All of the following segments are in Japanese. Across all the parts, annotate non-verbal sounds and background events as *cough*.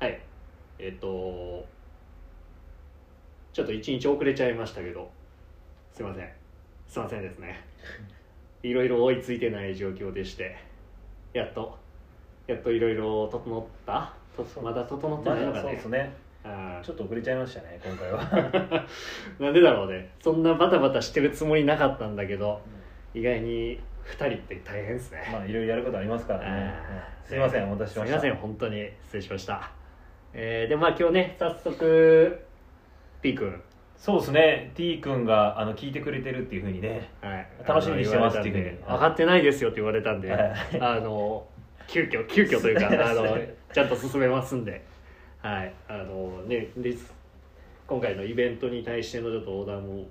はい。えっ、とちょっと一日遅れちゃいましたけど。すいません。すいませんですね。いろいろ追いついてない状況でして。やっとやっといろいろ整った？とまだ整ってないのかね。そうですね。あちょっと遅れちゃいましたね今回は。ー *laughs* なんでだろうね。そんなバタバタしてるつもりなかったんだけど意外に2人って大変ですね、まあいろいろやることありますからね。すいませんお待たせしました。すみません本当に失礼しました。えー、でまあ今日ね早速 P 君。そうですね。T 君があの聞いてくれてるっていうふうにねはい、楽しみにしてますっていうふうに。分かってないですよって言われたんで、はい。あの急遽急遽というか *laughs* あのちゃんと進めますんで。はい。あのねで今回のイベントに対してのちょっとオーダーも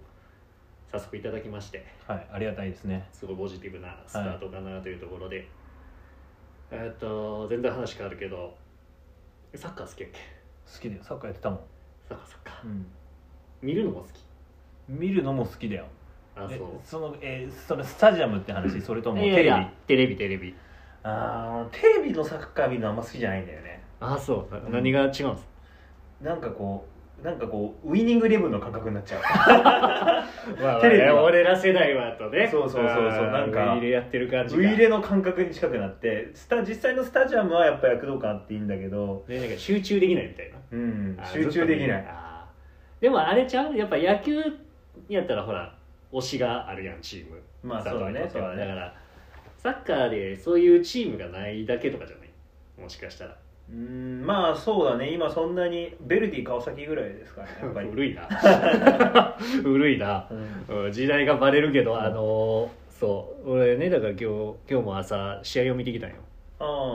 早速いただきましてはいありがたいですね。すごいポジティブなスタートかなというところで、えっと全然話変わるけどサッカー好きやっけ？好きだよ。サッカーやってたもん、サッカーサッカー。うん、見るのも好き？見るのも好きだよ。えあそう。そのえーそれスタジアムって話？それともテレビ？テレビテレビ。あーテレビのサッカー見るのあんま好きじゃないんだよね。あそう、うん何が違うんですか？なんかこうなんかこうウイニングイレブンの感覚になっちゃう。*laughs* まあ、テレビは。俺ら世代はとね。そうそうそうそう。なんかウイイレやってる感じが。ウイイレの感覚に近くなってスタ実際のスタジアムはやっぱ躍動感あっていいんだけどね、なんか集中できないみたいなうん集中できないでもあれちゃうやっぱ野球やったらほら推しがあるやんチームまあそうだねそうだねだからサッカーでそういうチームがないだけとかじゃないもしかしたらうんまあそうだね。今そんなにベルディ川崎ぐらいですからね *laughs* やっぱり、古いな。*laughs* 古いな。うん。うん時代がバレるけど、あのーそう。俺ねだから今日今日も朝試合を見てきたんよ。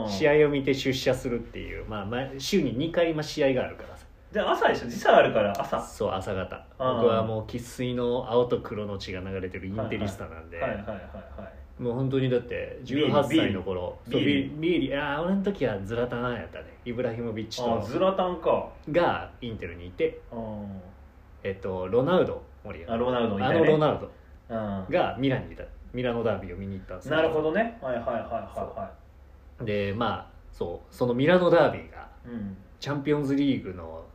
試合を見て出社するっていう、まあ、まあ週に2回まあ試合があるからさ。で朝でしょ？時差あるから朝。そう朝方。僕はもう生粋の青と黒の血が流れてるインテリスタなんで、はいはいはいはいもう本当にだって18歳の頃。ビーリビビーリああ俺の時はズラタンやったね。イブラヒモビッチと。あズラタンか。がインテルにいて、あえっと、ロナウド森あロナウドいたあねのロナウド。うん。がミランにいた。ミラノダービーを見に行ったんですよ。なるほどね。はいはいはいはいはでまあそうそのミラノダービーがいうん。チャンピオンズリーグの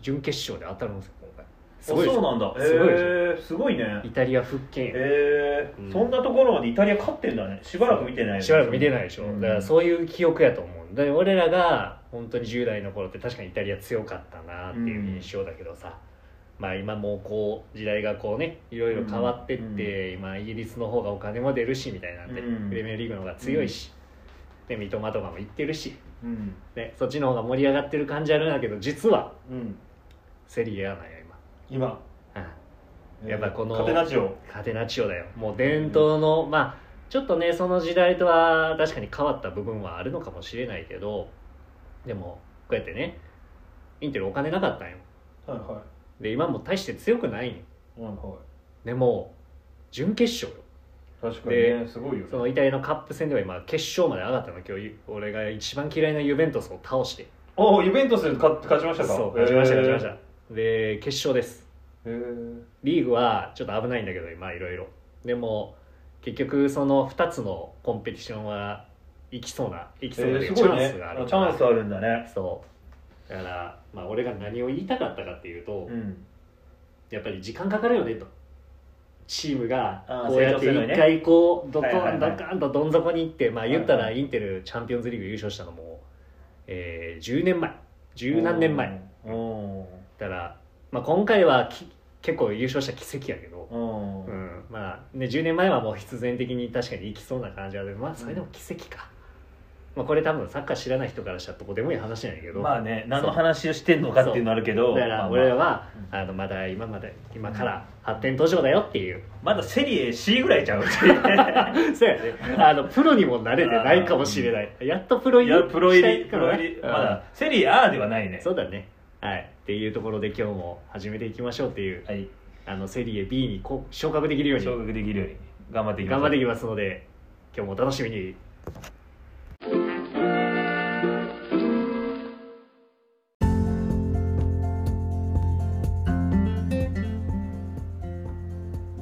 準決勝で当たるんですよすあごいそうなんだ。すごいえすごいね。イタリア復権へえうんそんなところまでイタリア勝ってんだね。しばらく見てないしばらく見てないでしょ、うん。だからそういう記憶やと思う。で俺らが本当に10代の頃って確かにイタリア強かったなっていう印象だけどさ、まあ今もうこう時代がこうねいろいろ変わってって、今イギリスの方がお金も出るしみたいなんで、うんプレミアリーグの方が強いし、で三笘とかも行ってるし、うん。ね、そっちの方が盛り上がってる感じあるんだけど実はうん。セリエなんや今。今、うん、やっぱこのカテナチオ。カテナチオだよ。もう伝統の、まあちょっとねその時代とは確かに変わった部分はあるのかもしれないけどでもこうやってねインテルお金なかったんよ。はいはで今も大して強くないんよ。いはい。はでも準決勝よ。い確かにねすごいよそのイタリアのカップ戦では今決勝まで上がったの。今日俺が一番嫌いなユベントスを倒して。おユベントス勝勝ちましたか？そう勝ちました勝ちましたで決勝です。リーグはちょっと危ないんだけど今いろいろ。でも結局その2つのコンペティションは行きそうな行きえそうな、チャンスがあるチャンスあるんだね。そう。だからまあ俺が何を言いたかったかっていうと、うん。やっぱり時間かかるよねと。チームがこうやって一回こうドコはいはいはい。ンドカンとどん底に行ってまあ言ったらインテルチャンピオンズリーグ優勝したのも、えー、10年前。十何年前。おだから、まあ、今回はき結構優勝した奇跡やけど。うん、まあね10年前はもう必然的に確かに行きそうな感じはある。まあそれでも奇跡か、まあこれ多分サッカー知らない人からしたらどこでもいい話なんやけど、まあね何の話をしてんのかっていうのあるけどだからまあまあ。俺らは、あのまだ今まで今から発展途上だよっていう、まだセリエ C ぐらいちゃう *laughs* そうやねあのプロにもなれてないかもしれない。やっとプロ入りプロ入りプロ入りうん。まだセリエ A ではないね。そうだねはい。っていうところで今日も始めていきましょうっていうはい。あのセリエ B にこう昇格できるように昇格できるように頑張っていきましょう。頑張っていきますので今日もお楽しみに。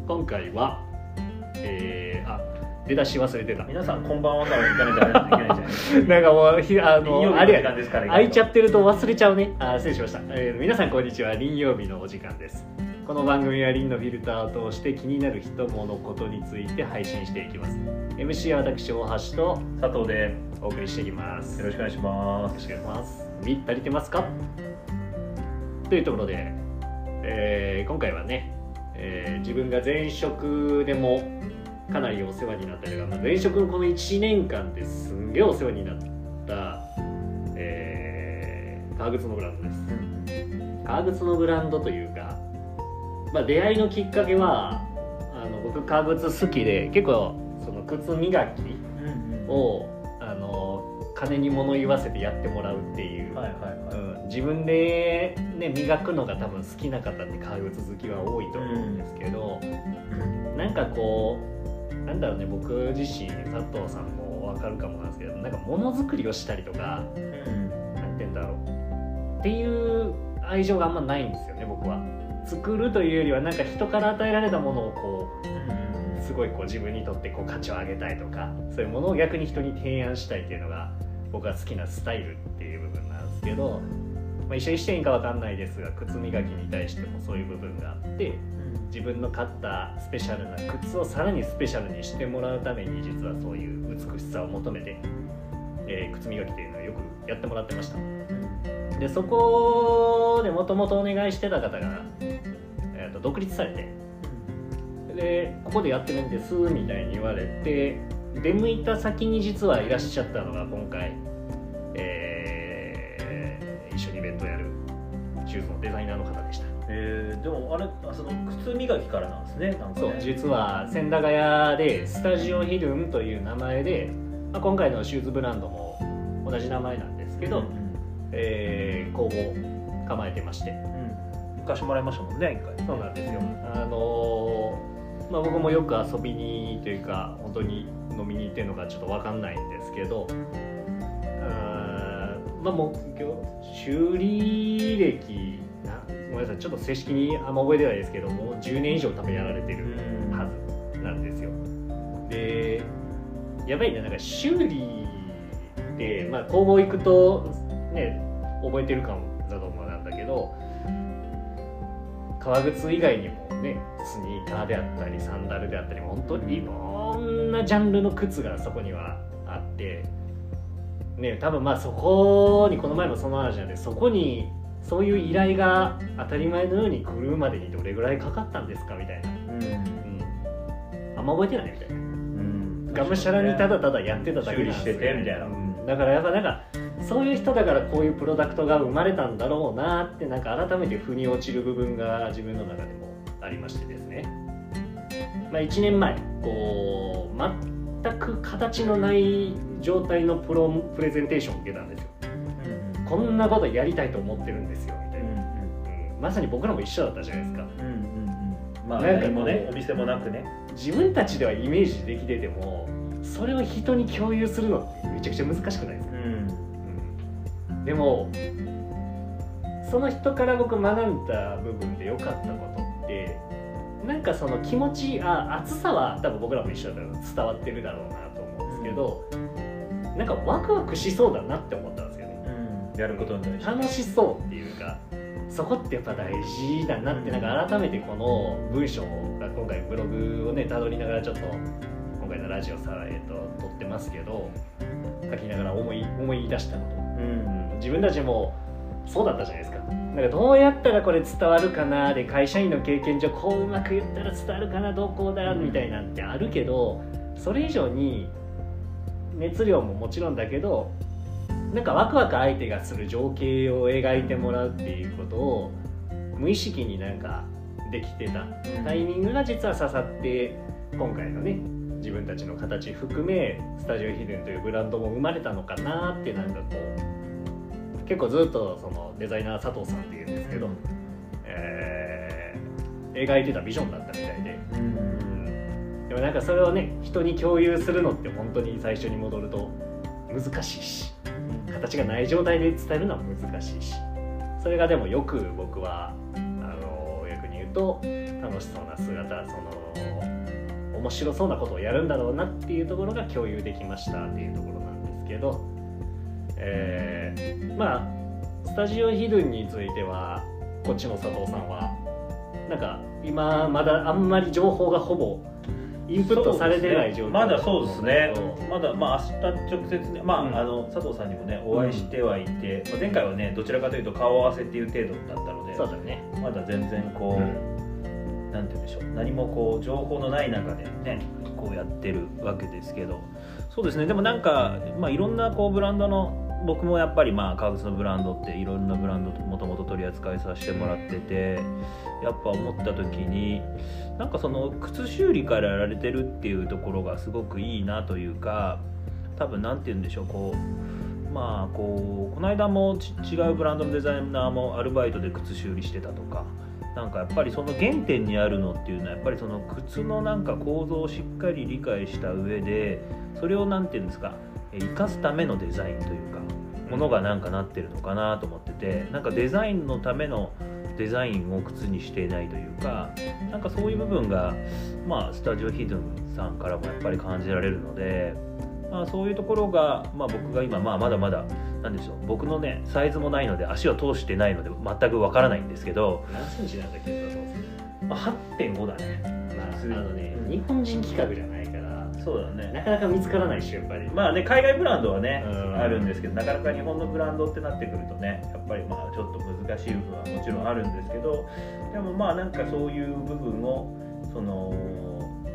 今回は、えーあ出だし忘れてた。皆さんこんばんはから行かないといけないじゃない *laughs* なんかもうひあのあれや間ですから空いちゃってると忘れちゃうね。あ失礼しました、えー皆さんこんにちは。林曜日のお時間です。この番組は林のフィルターを通して気になる人物ことについて配信していきます。MC は私大橋と佐藤でお送りしていきます。よろしくお願いします。よろしくお願いします。み足りてますか？というところで、えー今回はね、えー自分が前職でもかなりお世話になったりとか、まあ、前職のこの1年間ですんげえお世話になった、えー革靴のブランドです。革靴のブランドというか、まあ、出会いのきっかけはあの僕革靴好きで結構その靴磨きうんうんをあの金に物言わせてやってもらうっていう、自分で、ね、磨くのが多分好きな方って革靴好きは多いと思うんですけど、なんかこうなんだろうね僕自身佐藤さんも分かるかもなんですけどなんかものづくりをしたりとかうんなて言うんだろうっていう愛情があんまないんですよね僕は。作るというよりはなんか人から与えられたものをこうすごいこう自分にとってこう価値を上げたいとかそういうものを逆に人に提案したいっていうのが僕が好きなスタイルっていう部分なんですけど、まあ、一緒にしていいかわかんないですが靴磨きに対してもそういう部分があって自分の買ったスペシャルな靴をさらにスペシャルにしてもらうために実はそういう美しさを求めて、えー靴磨きっていうのをよくやってもらってました。でそこでもともとお願いしてた方が、えーと独立されてでここでやってるんですみたいに言われて出向いた先に実はいらっしゃったのが今回、えー一緒にイベントをやるシューズのデザイナーの方でした。えーでもあれあその靴磨きからなんですねなんかそうね実は千駄ヶ谷でスタジオヒルンという名前で、まあ、今回のシューズブランドも同じ名前なんですけど、うんえー工房構えてまして。うん。うん昔もらいましたもんね一回。そうなんですよ。あのーまあ、僕もよく遊びにというか本当に飲みに行ってるのかちょっと分かんないんですけどまあもう修理歴なごめんなさいちょっと正式にあんま覚えてないですけどもう10年以上多分やられてるはずなんですよ。でやっぱりねなんか修理って、まあ、工房行くとね覚えてるかもだと思うんだけど革靴以外にもねスニーカーであったりサンダルであったり本当にいろんなジャンルの靴がそこにはあってね多分まあそこにこの前もその話なんでそこにそういう依頼が当たり前のように来るまでにどれぐらいかかったんですかみたいな、うん。うん、あんま覚えてないみたいな。うん。がむしゃらにただただやってただけなんですよ修理しててみたいな。うん。だからやっぱなんかそういう人だからこういうプロダクトが生まれたんだろうなってなんか改めて腑に落ちる部分が自分の中でもありましてですね、まあ、1年前こう全く形のない状態のプロプレゼンテーションを受けたんですよ。うんこんなことやりたいと思ってるんですよみたいな、うんうん。まさに僕らも一緒だったじゃないですか。うんうんうん。まあなんか何もねお店もなくね。自分たちではイメージできててもそれを人に共有するのってめちゃくちゃ難しくないですか？うん。でもその人から僕学んだ部分で良かったことってなんかその気持ちあ熱さは多分僕らも一緒だから伝わってるだろうなと思うんですけど、なんかワクワクしそうだなって思ったんですやることに楽しそうっていうかそこってやっぱ大事だなってなんか改めてこの文章が今回ブログをねたどりながらちょっと今回のラジオさ、えー、と撮ってますけど書きながら思い思い出したこと。うん。自分たちもそうだったじゃないですか。なんかどうやったらこれ伝わるかなで会社員の経験上こううまく言ったら伝わるかなどうこうだみたいなんてあるけどそれ以上に熱量ももちろんだけどなんかワクワク相手がする情景を描いてもらうっていうことを無意識になんかできてたタイミングが実は刺さって今回のね自分たちの形含めスタジオヒデンというブランドも生まれたのかなってなんかこう結構ずっとそのデザイナー佐藤さんっていうんですけど、えー描いてたビジョンだったみたいで、うん。でもなんかそれをね人に共有するのって本当に最初に戻ると難しいし形がない状態で伝えるのは難しいしそれがでもよく僕はあの逆に言うと楽しそうな姿その面白そうなことをやるんだろうなっていうところが共有できましたっていうところなんですけど、えーまあスタジオヒドゥンについてはこっちの佐藤さんはなんか今まだあんまり情報がほぼインプットされてない状況。まだそうですね。まだまあ明日直接ねまあ,、うん。あの佐藤さんにもねお会いしてはいて、まあ、前回はねどちらかというと顔合わせっていう程度だったのでそうだね。まだ全然こう、なんて言うんでしょう何もこう情報のない中でねこうやってるわけですけど。そうですねでもなんか、まあ、いろんなこうブランドの僕もやっぱりまあ革靴のブランドっていろんなブランドもともと取り扱いさせてもらっててやっぱ思った時になんかその靴修理からやられてるっていうところがすごくいいなというか多分なんて言うんでしょうこうまあこうこの間も違うブランドのデザイナーもアルバイトで靴修理してたとかなんかやっぱりその原点にあるのっていうのはやっぱりその靴のなんか構造をしっかり理解した上でそれをなんて言うんですか生かすためのデザインというかものがなんかなってるのかなと思っててなんかデザインのためのデザインを靴にしていないというかなんかそういう部分がまあスタジオヒドゥンさんからもやっぱり感じられるので、まあ、そういうところが、まあ、僕が今、まあ、まだまだなんでしょう僕のねサイズもないので足を通してないので全くわからないんですけど、何センチなんだっけまあ、8.5だね。まあ、あのねうん日本人規格じゃない？そうだね。なかなか見つからないしやっぱり。まあね海外ブランドはね、うん。あるんですけどなかなか日本のブランドってなってくるとねやっぱりまあちょっと難しい部分はもちろんあるんですけどでもまあなんかそういう部分をその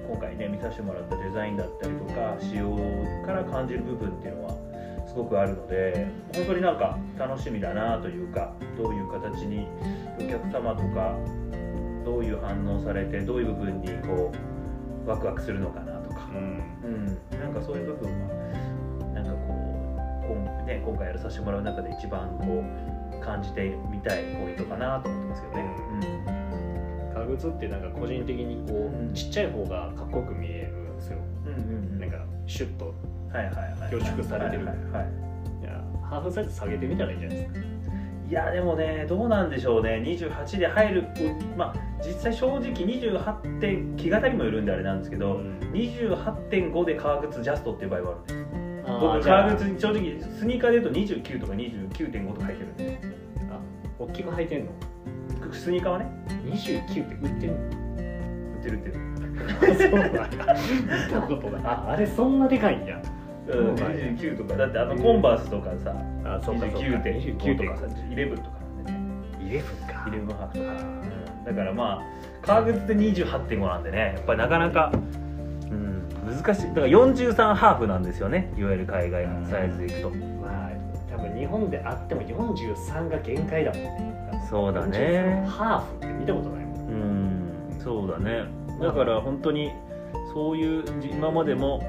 今回ね見させてもらったデザインだったりとか仕様から感じる部分っていうのはすごくあるので本当になんか楽しみだなというかどういう形にお客様とかどういう反応されてどういう部分にこうワクワクするのかうん。うん、なんかそういう部分はなんかこう今,、ね、今回やらさせてもらう中で一番こう感じてみたいポイントかなと思ってますけどね。革靴ってなんか個人的にこう、うん。ちっちゃい方がかっこよく見えるんですよ。うんうんうん。なんかシュッと凝縮されてる。はいはいはい。いやハーフサイズ下げてみたらいいんじゃないですかいやでもねどうなんでしょうね。28で入るまあ実際正直28点木型にもよるんであれなんですけど、うん。28.5で革靴ジャストっていう場合はあるんです。僕革靴正直スニーカーで言うと29とか29.5とか履いてるんで。あ大きく履いてんの？スニーカーはね。29って売ってんの？売ってる売ってる。*laughs* そうなんだ。見たことない。ああれそんなでかいんやうん、29とかだってあのコンバースとかさあそうかそうか。29.5とかさ11とかね。11か。11ハーフとか、うん、だからまあ革靴で28.5なんでねやっぱりなかなか、うん、難しい。だから43ハーフなんですよねいわゆる海外のサイズでいくと。まあ多分日本であっても43が限界だもんね。そうだ43ねハーフって見たことないもん。うん。そうだね。だから本当にそういうじ今までも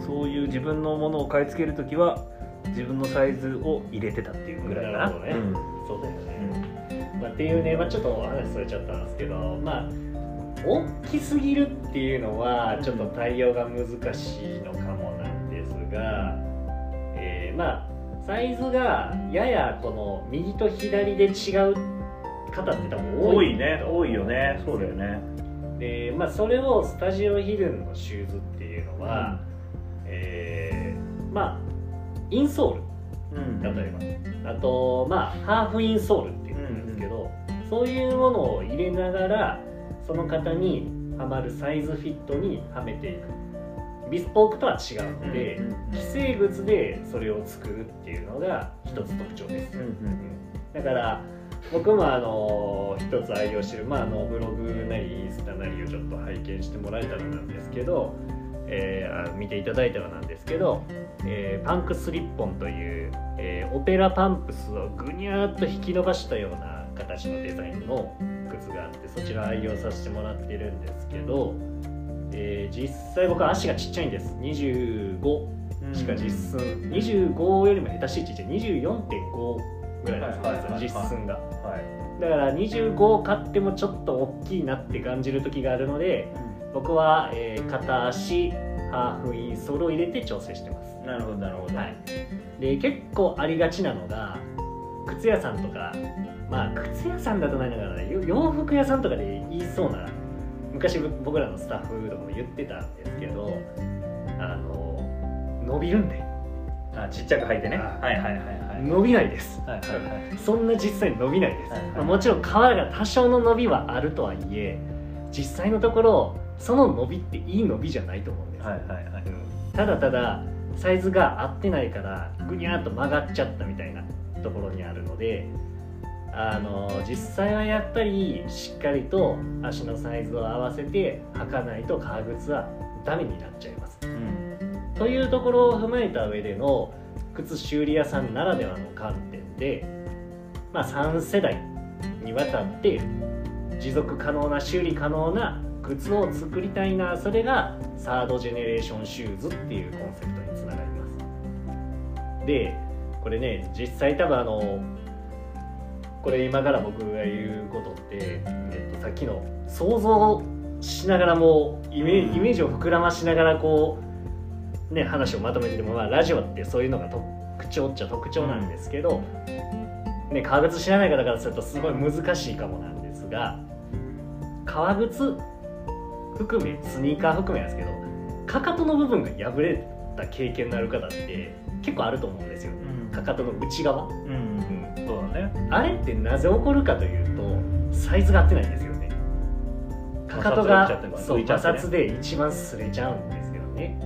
そういう自分のものを買い付ける時は自分のサイズを入れてたっていうぐらいかな。なるほどね。うん。そうだよね、まあ、っていうね、まあ、ちょっと話それちゃったんですけどまあ大きすぎるっていうのはちょっと対応が難しいのかもなんですが、えーまあサイズがややこの右と左で違う方って多分多い多いね。多いよね。そうだよね。で、まあ、それをスタジオヒルンのシューズっていうのは、えーまあインソールうん。例えば。あとまあハーフインソールっていうんですけど、そういうものを入れながらその方にはまるサイズフィットにはめていく。ビスポークとは違うので、うんうん既成物でそれを作るっていうのが一つ特徴です、うんうん。だから僕もあの一つ愛用してる、まあ、あのブログなりインスタなりをちょっと拝見してもらえたらなんですけど、えーあ見ていただいたらなんですけど、えーパンクスリッポンという、えーオペラパンプスをぐにゃーっと引き伸ばしたような形のデザインの靴があってそちら愛用させてもらってるんですけど、えー実際僕は足がちっちゃいんです。25うん。しか実寸25よりも下手しいちっちゃい。24.5ぐらいなんです実寸が。はい。だから25買ってもちょっと大きいなって感じる時があるので僕は、えー片足ハーフインソールを入れて調整してます、なるほどなるほど。はい、で結構ありがちなのが靴屋さんとかまあ靴屋さんだとないのかなよ洋服屋さんとかで言いそうな昔僕らのスタッフとかも言ってたんですけどあの伸びるんで。あちっちゃく履いてね。あはいはいはいはい。伸びないです。はいはいはい。そんな実際に伸びないです、はいはい。まあもちろん皮が多少の伸びはあるとはいえ実際のところその伸びっていい伸びじゃないと思うんですよ、はいはいはい。ただただサイズが合ってないからぐにゃーっと曲がっちゃったみたいなところにあるのであの実際はやっぱりしっかりと足のサイズを合わせて履かないと革靴はダメになっちゃいます。うん。というところを踏まえた上での靴修理屋さんならではの観点で、まあ、3世代にわたって持続可能な修理可能な靴を作りたいなそれが Third Generation Shoes っていうコンセプトにつながります。でこれね実際多分あのこれ今から僕が言うことって、えっと、さっきの想像しながらもイメイメージを膨らましながらこうね話をまとめてても、まあ、ラジオってそういうのが特徴っちゃ特徴なんですけど、ね、革靴知らない方からするとすごい難しいかもなんですが革靴含めスニーカー含めなんですけどかかとの部分が破れた経験のある方って結構あると思うんですよ。かかとの内側、うん。うんそうだね。あれってなぜ起こるかというとサイズが合ってないんですよね。かかとがそう摩擦で一番擦れちゃうんですよね。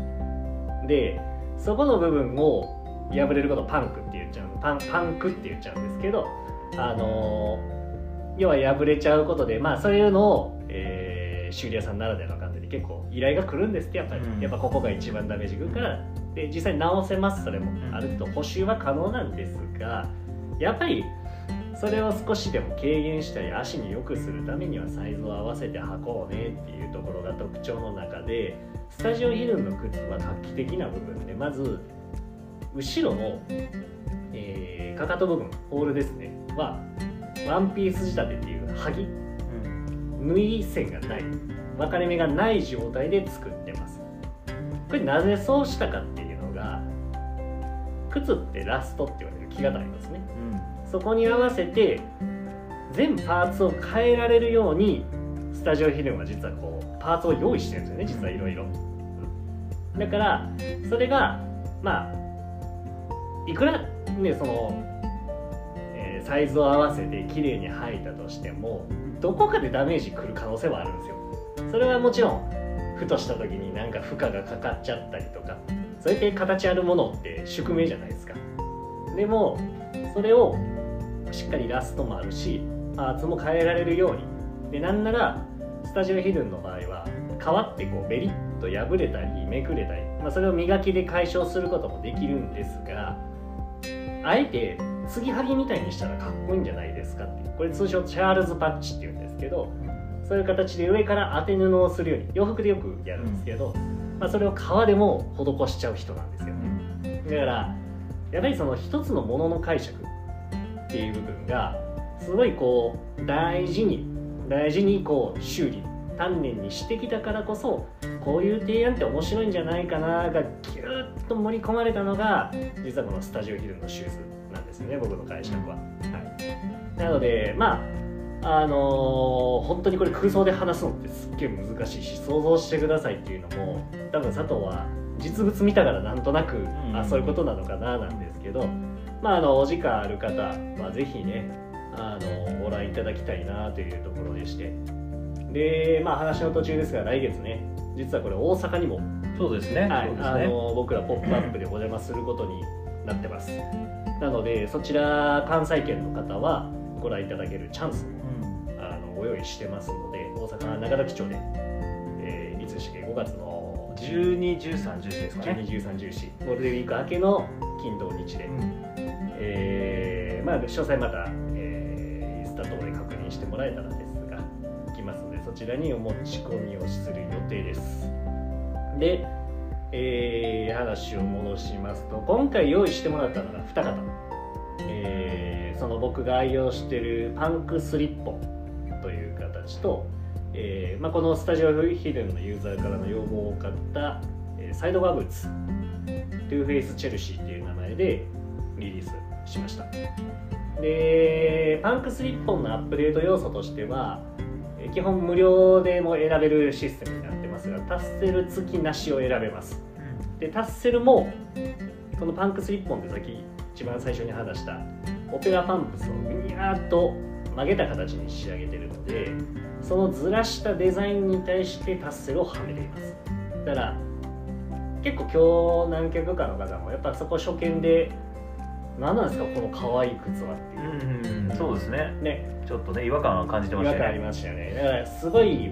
でそこの部分を破れることをパンクって言っちゃう。パンパンクって言っちゃうんですけどあのー要は破れちゃうことでまあそういうのを、えー修理屋さんならではの感じで結構依頼が来るんですってやっぱり、うん。やっぱここが一番ダメージくるから。で実際に直せますそれも。うん。ある程度補修は可能なんですがやっぱりそれを少しでも軽減したり足に良くするためにはサイズを合わせて履こうねっていうところが特徴の中でスタジオヒルンの靴は画期的な部分でまず後ろの、えーかかと部分ホールですね。はワンピース仕立てっていうはぎうん縫い線がない。分かれ目がない状態で作ってます。これなぜそうしたかっていうのが靴ってラストって言われる木型ありますね。そこに合わせて全パーツを変えられるようにスタジオヒルンは実はこうパーツを用意してるんですよね実はいろいろだからそれがまあいくらねその、サイズを合わせて綺麗に履いたとしてもどこかでダメージくる可能性はあるんですよ。それはもちろんふとした時になんか負荷がかかっちゃったりとかそうやって形あるものって宿命じゃないですか。でもそれをしっかりラストもあるしパーツも変えられるように。でなんならスタジオヒルンの場合は皮ってこうベリッと破れたりめくれたり、まあ、それを磨きで解消することもできるんですがあえて継ぎはぎみたいにしたらかっこいいんじゃないですかってこれ通称チャールズパッチっていうんですけどそういう形で上から当て布をするように洋服でよくやるんですけど、まあ、それを革でも施しちゃう人なんですよね。だからやっぱりその一つのものの解釈っていう部分がすごいこう大事に大事にこう修理丹念にしてきたからこそこういう提案って面白いんじゃないかながギューッと盛り込まれたのが実はこのスタジオヒルのシューズなんですよね僕の解釈は。はい、なのでまああのー本当にこれ空想で話すのってすっげえ難しいし想像してくださいっていうのも多分佐藤は実物見たからなんとなく、ん。あそういうことなのかななんですけど、まあ、あのお時間ある方はぜひねあのご覧いただきたいなというところでして。で、まあ、話の途中ですが来月ね実はこれ大阪にも、そうですね。はいあの僕ら「ポップアップでお邪魔することになってますなのでそちら関西圏の方はご覧いただけるチャンスもうん。あのご用意してますので大阪中崎町で、えーいつでしたっけ？5月の12、13、14ですかね。121314ゴールデンウィーク明けの金土日で、えーまあ、詳細また、えーインスタ等で確認してもらえたらですが来ますのでそちらにお持ち込みをする予定です。で、えー話を戻しますと今回用意してもらったのが2方、えーその僕が愛用してるパンクスリッポンという形と、えーまあ、このスタジオヒルンのユーザーからの要望を買った、えーサイドバブーツトゥーフェイスチェルシーっていう名前でリリースしました。でパンクスリッポンのアップデート要素としては基本無料でも選べるシステム。タッセル付きなしを選べます。でタッセルもこのパンクスリッポンってさっき一番最初に話したオペラパンプスをぐにゃーっと曲げた形に仕上げてるのでそのずらしたデザインに対してタッセルをはめています。だから結構今日何曲かの方もやっぱそこ初見で何なんですかこの可愛い靴はっていう、うん、そうですね。ね。ちょっとね違和感は感じてました違和感ありねましたよね。だからすごい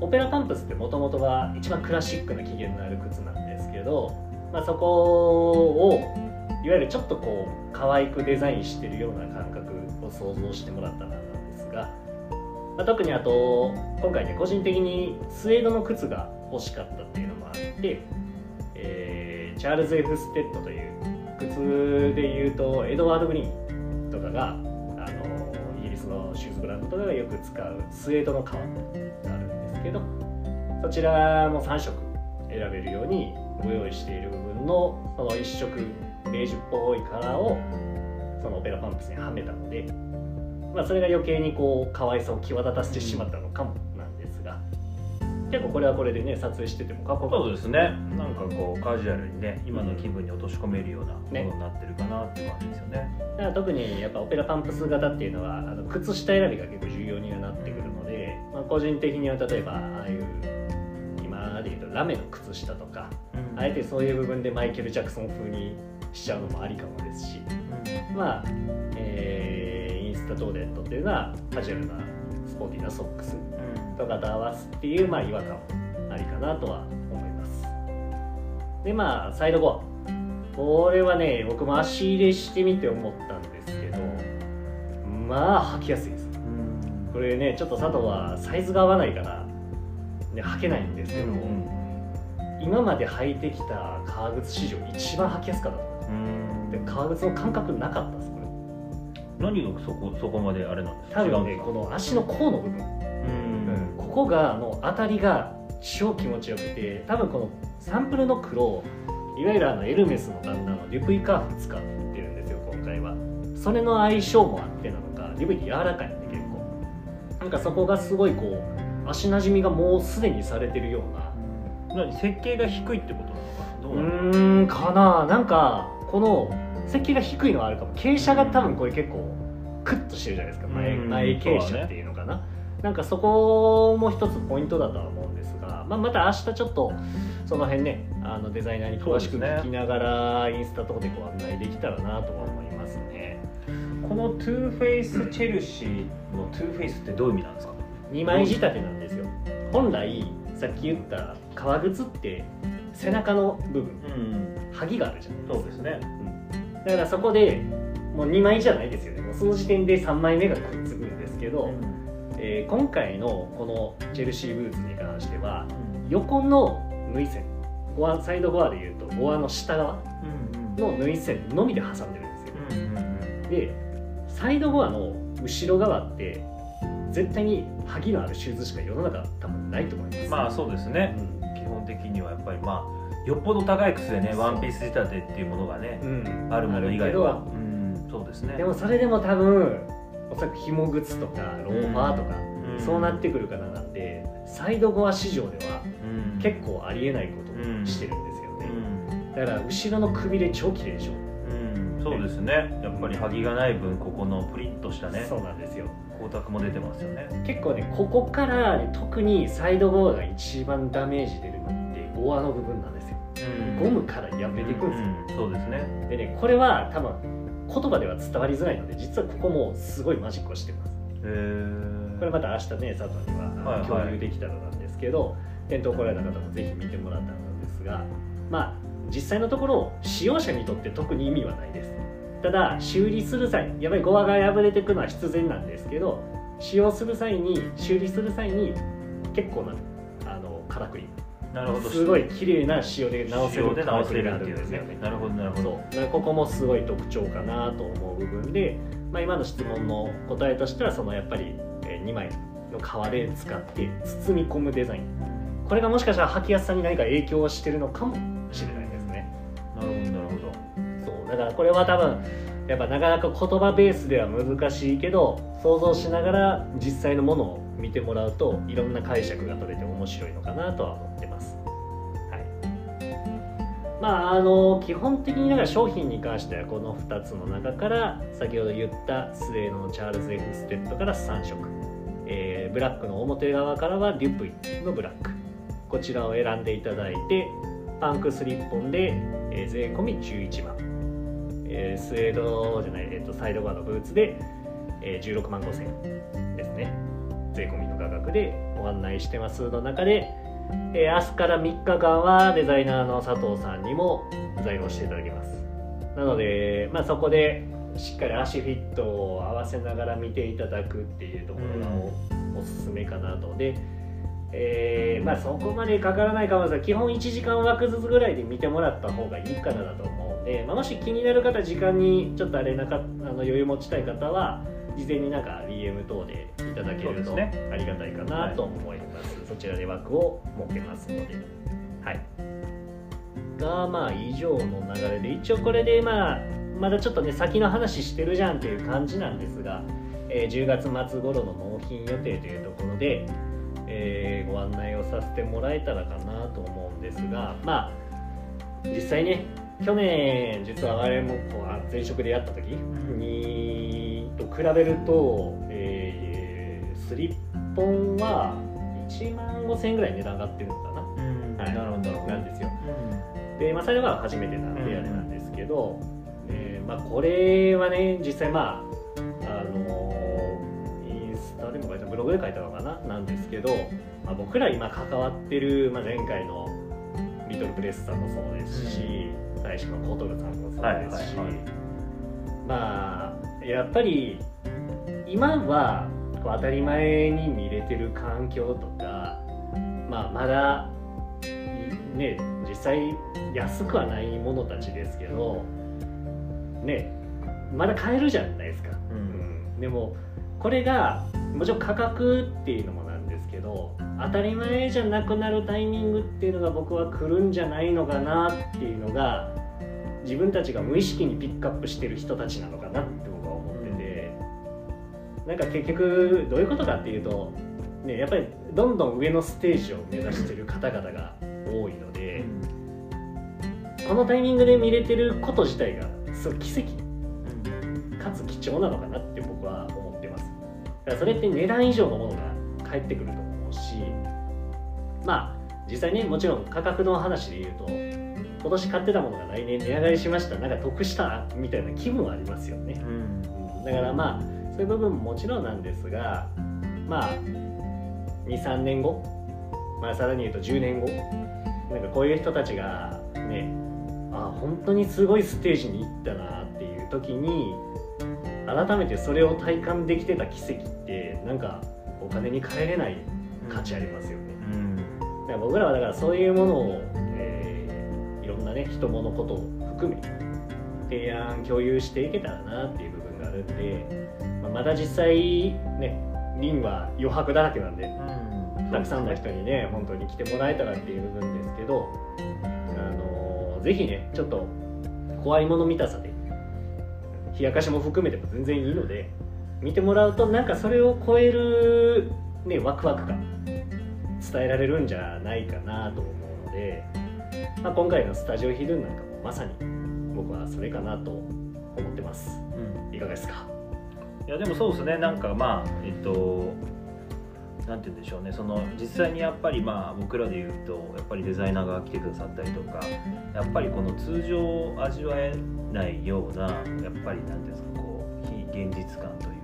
オペラパンプスってもともとは一番クラシックな起源のある靴なんですけど、まあ、そこをいわゆるちょっとこう可愛くデザインしてるような感覚を想像してもらったらなんですが、まあ、特にあと今回ね個人的にスウェードの靴が欲しかったっていうのもあって、えーチャールズ・ F・ ステッドという靴でいうとエドワード・グリーンとかがあのイギリスのシューズブランドとかがよく使うスウェードの革。ですけどそちらも3色選べるようにご用意している部分のその1色ベージュっぽいカラーをそのオペラパンプスにはめたので、まあ、それが余計にこう可愛さを際立たせてしまったのかもなんですが結構これはこれでね撮影しててもかっこよかそうですね。なんかこうカジュアルにね今の気分に落とし込めるようなものになってるかなって感じですよね。だから特にやっぱオペラパンプス型っていうのはあの靴下選びが結構重要にはなって個人的には例えばああいう今でいうとラメの靴下とかあえてそういう部分でマイケル・ジャクソン風にしちゃうのもありかもですしまあ、えーインスタトーデットっていうのはカジュアルなスポーティーなソックスとかと合わすっていう、まあ、違和感もありかなとは思います。でまあサイドゴアこれはね僕も足入れしてみて思ったんですけどまあ履きやすいこれねちょっと佐藤はサイズが合わないから、ね、履けないんですけど、今まで履いてきた革靴史上一番履きやすかったで革靴の感覚なかったですこれ。何がそこそこまであれなんですか？多分ねこの足の甲の部分。うん。ここがあの当たりが超気持ちよくて多分このサンプルの黒いわゆるあのエルメスの旦那のデュプイカーフ使ってるんですよ今回は。それの相性もあってなのかデュプイって柔らかいんでなんかそこがすごいこう足なじみがもうすでにされてるような。何？設計が低いってことなのかな？どううんかな。なんかこの設計が低いのはあるかも。傾斜が多分これ結構クッとしてるじゃないですか。前うん前傾斜っていうのかな、なんかそこも一つポイントだとは思うんですが、まあ、また明日ちょっとその辺ねあのデザイナーに詳しく聞きながらインスタとかでご案内できたらなとは思いますの Two Face チェルシーの Two Face ってどういう意味なんですか？2枚仕立てなんですよ。本来さっき言った革靴って背中の部分うん。接ぎがあるじゃんそうですね。だからそこでもう2枚じゃないですよね。もうその時点で3枚目がくっつくんですけど、えー今回のこのチェルシーブーツに関しては横の縫い線ゴアサイドゴアでいうとゴアの下側の縫い線のみで挟んでるんですよ。でサイドゴアの後ろ側って絶対に萩のあるシューズしか世の中多分ないと思います。まあそうですね。うん。基本的にはやっぱりまあよっぽど高い靴でねワンピース仕立てっていうものがねうん。あるもの以外は。うんそうですね。でもそれでも多分おそらく紐靴とかローファーとか、うん。そうなってくるからなんでサイドゴア市場ではうん。結構ありえないことをしてるんですようね、ん。だから後ろのくびれ超綺麗でしょ、うんそうですね。やっぱり萩がない分ここのプリッとしたねそうなんですよ。光沢も出てますよね。結構ねここから特にサイドゴアが一番ダメージ出るのってゴアの部分なんですよ。ゴムから破れていくんですよ、うんそうですね。でねこれは多分言葉では伝わりづらいので実はここもすごいマジックをしてます。へえこれまた明日ね佐藤にははいはい。共有できたらなんですけど、店頭来られた方もぜひ見てもらったんですがまあ実際のところ使用者にとって特に意味はないですただ修理する際やっぱりゴアが破れていくのは必然なんですけど使用する際に修理する際に結構なあのからくり。なるほど。すごい綺麗な仕様で直せるで直せるからっていうんですよね。なるほどなるほど。ここもすごい特徴かなと思う部分で、まあ、今の質問の答えとしてはそのやっぱり2枚の革で使って包み込むデザイン。これがもしかしたら履きやすさに何か影響してるのかもしれないだからこれは多分やっぱなかなか言葉ベースでは難しいけど想像しながら実際のものを見てもらうといろんな解釈が取れて面白いのかなとは思ってます。はい、まああの基本的にだから商品に関してはこの2つの中から先ほど言ったスウェードのチャールズ・エフステッドから3色、えーブラックの表側からはデュプイのブラック。こちらを選んでいただいてパンクスリッポンで、えー税込み11万、えースウェードじゃない、えー、とサイドバーのブーツで、えー16万5千円ですね。税込みの価格でご案内してますの中で、えー明日から3日間はデザイナーの佐藤さんにも在庫していただきます。なので、まあ、そこでしっかり足フィットを合わせながら見ていただくっていうところがお,、おすすめかなと。でえーまあそこまでかからないかもですが基本1時間枠ずつぐらいで見てもらった方がいいかなだと思うんで、まあ、もし気になる方時間にちょっとあれなかあの余裕持ちたい方は事前になんか DM 等でいただけるとありがたいかなと思います。そちらで枠を設けますので。はい。がまあ以上の流れで一応これでまあまだちょっとね先の話してるじゃんっていう感じなんですが、えー10月末頃の納品予定というところで、えーご案内をさせてもらえたらかなと思うんですがまあ実際ね去年実は我々もこうあ前職でやった時にと比べると、えースリッポンは1万5000円ぐらい値段上がってるのかな。うん。はい。なるほど。なんですよ。で、まあ、それは初めてなんであれなんですけど、えーまあ、これはね実際まああのインスタでも書いたブログで書いたのかななんですけど、まあ、僕ら今関わってる、まあ、前回のリトルプレスさんもそうですし、大使のコトルさんもそうですし、はいはいはい。まあやっぱり今はこう当たり前に見れてる環境とか、まあ、まだね実際安くはないものたちですけどねまだ買えるじゃないですか、うんうん。でもこれがもちろん価格っていうのもなんですけど当たり前じゃなくなるタイミングっていうのが僕は来るんじゃないのかなっていうのが自分たちが無意識にピックアップしてる人たちなのかなって僕は思ってて、なんか結局どういうことかっていうと、ね、やっぱりどんどん上のステージを目指してる方々が多いので、このタイミングで見れてること自体がすごい奇跡かつ貴重なのかなって僕は思ってます。だからそれって値段以上のものが返ってくると思うしまあ実際ねもちろん価格の話で言うと今年買ってたものが来年値上がりしました。なんか得したみたいな気分はありますよね。うん。うんだからまあそういう部分ももちろんなんですがまあ23年後、まあ、さらに言うと10年後なんかこういう人たちがねあ本当にすごいステージに行ったなっていう時に改めてそれを体感できてた奇跡ってなんかお金に換えれない価値ありますよね、うん。だから僕らはだからそういうものを、んなね人物ことを含め提案共有していけたらなっていう部分があるんで、まあまだ実際ねリンは余白だらけなんでうん。たくさんの人にね本当に来てもらえたらっていう部分ですけどあのーぜひねちょっと怖いもの見たさで冷やかしも含めても全然いいので見てもらうとなんかそれを超える、ね、ワクワク感伝えられるんじゃないかなと思うので、まあ、今回のスタジオヒルンなんかもまさに僕はそれかなと思ってます。うん。いかがですか？いやでもそうですね。なんかまあえっとなんて言うんでしょうね。その実際にやっぱりまあ僕らで言うとやっぱりデザイナーが来てくださったりとかやっぱりこの通常味わえないようなやっぱりなんていうんですかこう非現実感というか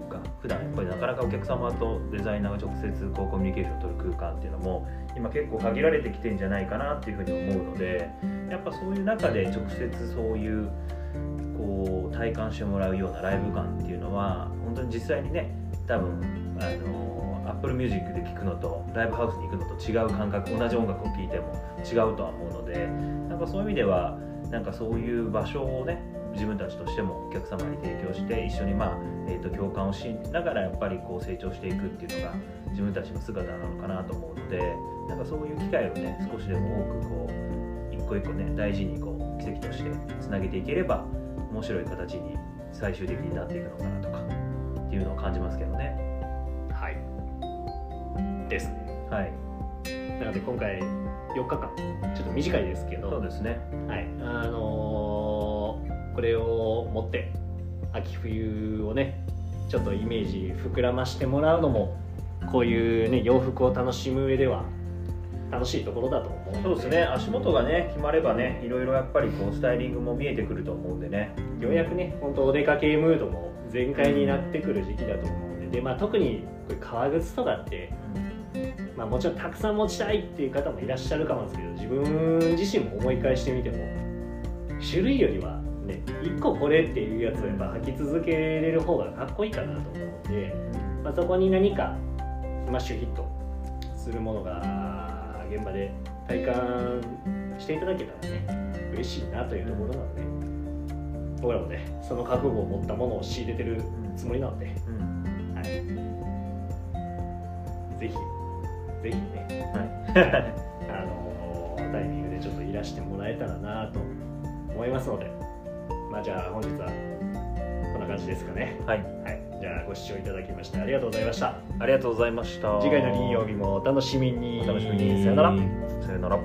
普段やっぱりなかなかお客様とデザイナーが直接こうコミュニケーションを取る空間っていうのも今結構限られてきてんじゃないかなっていうふうに思うのでやっぱそういう中で直接そういうこう体感してもらうようなライブ感っていうのは本当に実際にね多分あの Apple Music で聴くのとライブハウスに行くのと違う感覚同じ音楽を聴いても違うとは思うのでなんかそういう意味ではなんかそういう場所をね自分たちとしてもお客様に提供して一緒にまあ、えー、と共感をしながらやっぱりこう成長していくっていうのが自分たちの姿なのかなと思うのでなんかそういう機会をね少しでも多くこう一個一個ね大事にこう奇跡としてつなげていければ面白い形に最終的になっていくのかなとかっていうのを感じますけどね。はい。ですね。はい。なので今回4日間ちょっと短いですけど。そうですね。はい。あのーこれを持って秋冬をねちょっとイメージ膨らましてもらうのもこういうね洋服を楽しむ上では楽しいところだと思うのそうですね。足元がね決まればねいろいろやっぱりこうスタイリングも見えてくると思うんでね。ようやくね本当お出かけムードも全開になってくる時期だと思うんで。で、まあ、特にこれ革靴とかって、まあ、もちろんたくさん持ちたいっていう方もいらっしゃるかもですけど自分自身も思い返してみても種類よりはね1個これっていうやつをやっぱ履き続けれる方がかっこいいかなと思うんで、まあ、そこに何かスマッシュヒットするものが現場で体感していただけたらね嬉しいなというところなので僕らもねその覚悟を持ったものを仕入れてるつもりなので、うんはい、ぜひぜひねはい。*laughs* あのタイミングでちょっといらしてもらえたらなと思いますのでまあ、じゃあ本日はこんな感じですかね。はい、はい、じゃあご視聴いただきましてありがとうございました。ありがとうございました。次回の金曜日もお楽しみに。お楽しみに。さよなら。さよなら。